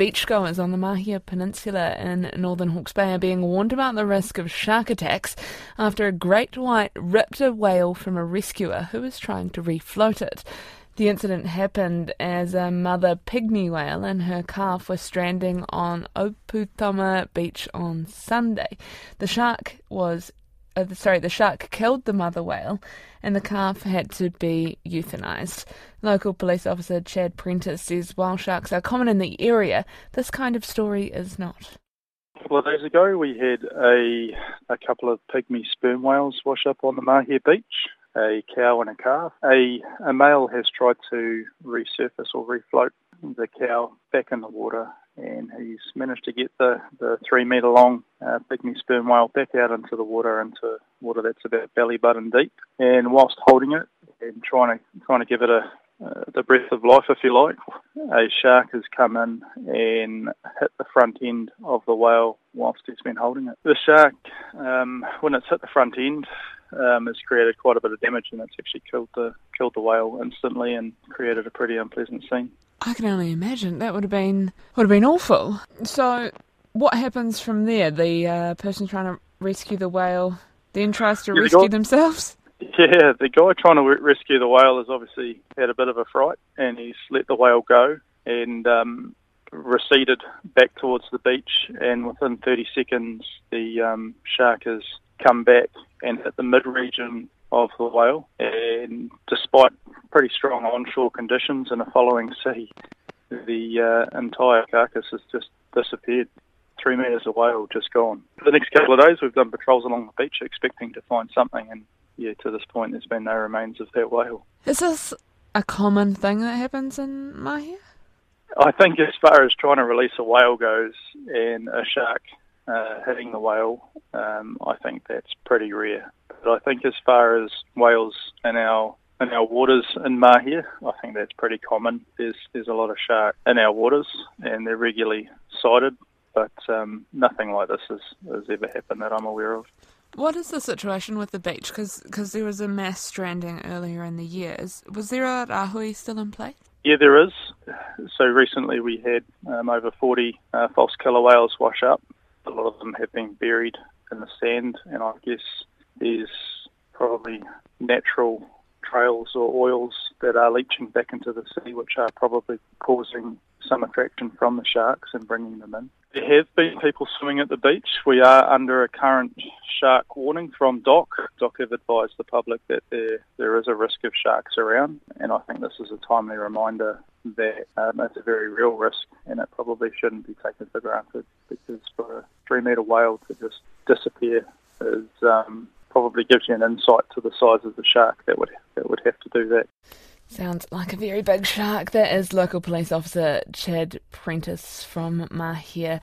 beachgoers on the Mahia Peninsula in northern Hawke's Bay are being warned about the risk of shark attacks after a great white ripped a whale from a rescuer who was trying to refloat it. The incident happened as a mother pygmy whale and her calf were stranding on Opoutama Beach on Sunday. The shark was uh, sorry, the shark killed the mother whale and the calf had to be euthanized. Local police officer Chad Prentice says while sharks are common in the area, this kind of story is not. A couple of days ago, we had a, a couple of pygmy sperm whales wash up on the Mahia beach, a cow and a calf. A, a male has tried to resurface or refloat the cow back in the water and he's managed to get the, the three metre long uh, pygmy sperm whale back out into the water, into water that's about belly button deep. And whilst holding it and trying to trying to give it a uh, the breath of life, if you like, a shark has come in and hit the front end of the whale whilst he's been holding it. The shark, um, when it's hit the front end, um, has created quite a bit of damage, and it's actually killed the killed the whale instantly and created a pretty unpleasant scene. I can only imagine that would have been would have been awful. So, what happens from there? The uh, person trying to rescue the whale then tries to yeah, rescue the guy, themselves. Yeah, the guy trying to rescue the whale has obviously had a bit of a fright, and he's let the whale go and um, receded back towards the beach. And within 30 seconds, the um, shark has come back and hit the mid region of the whale. And despite pretty strong onshore conditions and a following sea, the uh, entire carcass has just disappeared. Three metres of whale just gone. For the next couple of days, we've done patrols along the beach expecting to find something, and yeah, to this point, there's been no remains of that whale. Is this a common thing that happens in Mahia? I think as far as trying to release a whale goes and a shark uh, hitting the whale, um, I think that's pretty rare. But I think as far as whales in our in our waters in Mahia, I think that's pretty common. There's there's a lot of shark in our waters, and they're regularly sighted, but um, nothing like this has, has ever happened that I'm aware of. What is the situation with the beach? Because there was a mass stranding earlier in the year. Is, was there a rahui still in place? Yeah, there is. So recently we had um, over 40 uh, false killer whales wash up. A lot of them have been buried in the sand, and I guess there's probably natural trails or oils that are leaching back into the sea, which are probably causing some attraction from the sharks and bringing them in. There have been people swimming at the beach. We are under a current shark warning from DOC. DOC have advised the public that there, there is a risk of sharks around, and I think this is a timely reminder that um, it's a very real risk and it probably shouldn't be taken for granted because for a three metre whale to just disappear is um, probably gives you an insight to the size of the shark that would that would have to do that. Sounds like a very big shark. That is local police officer Chad Prentice from Mahia.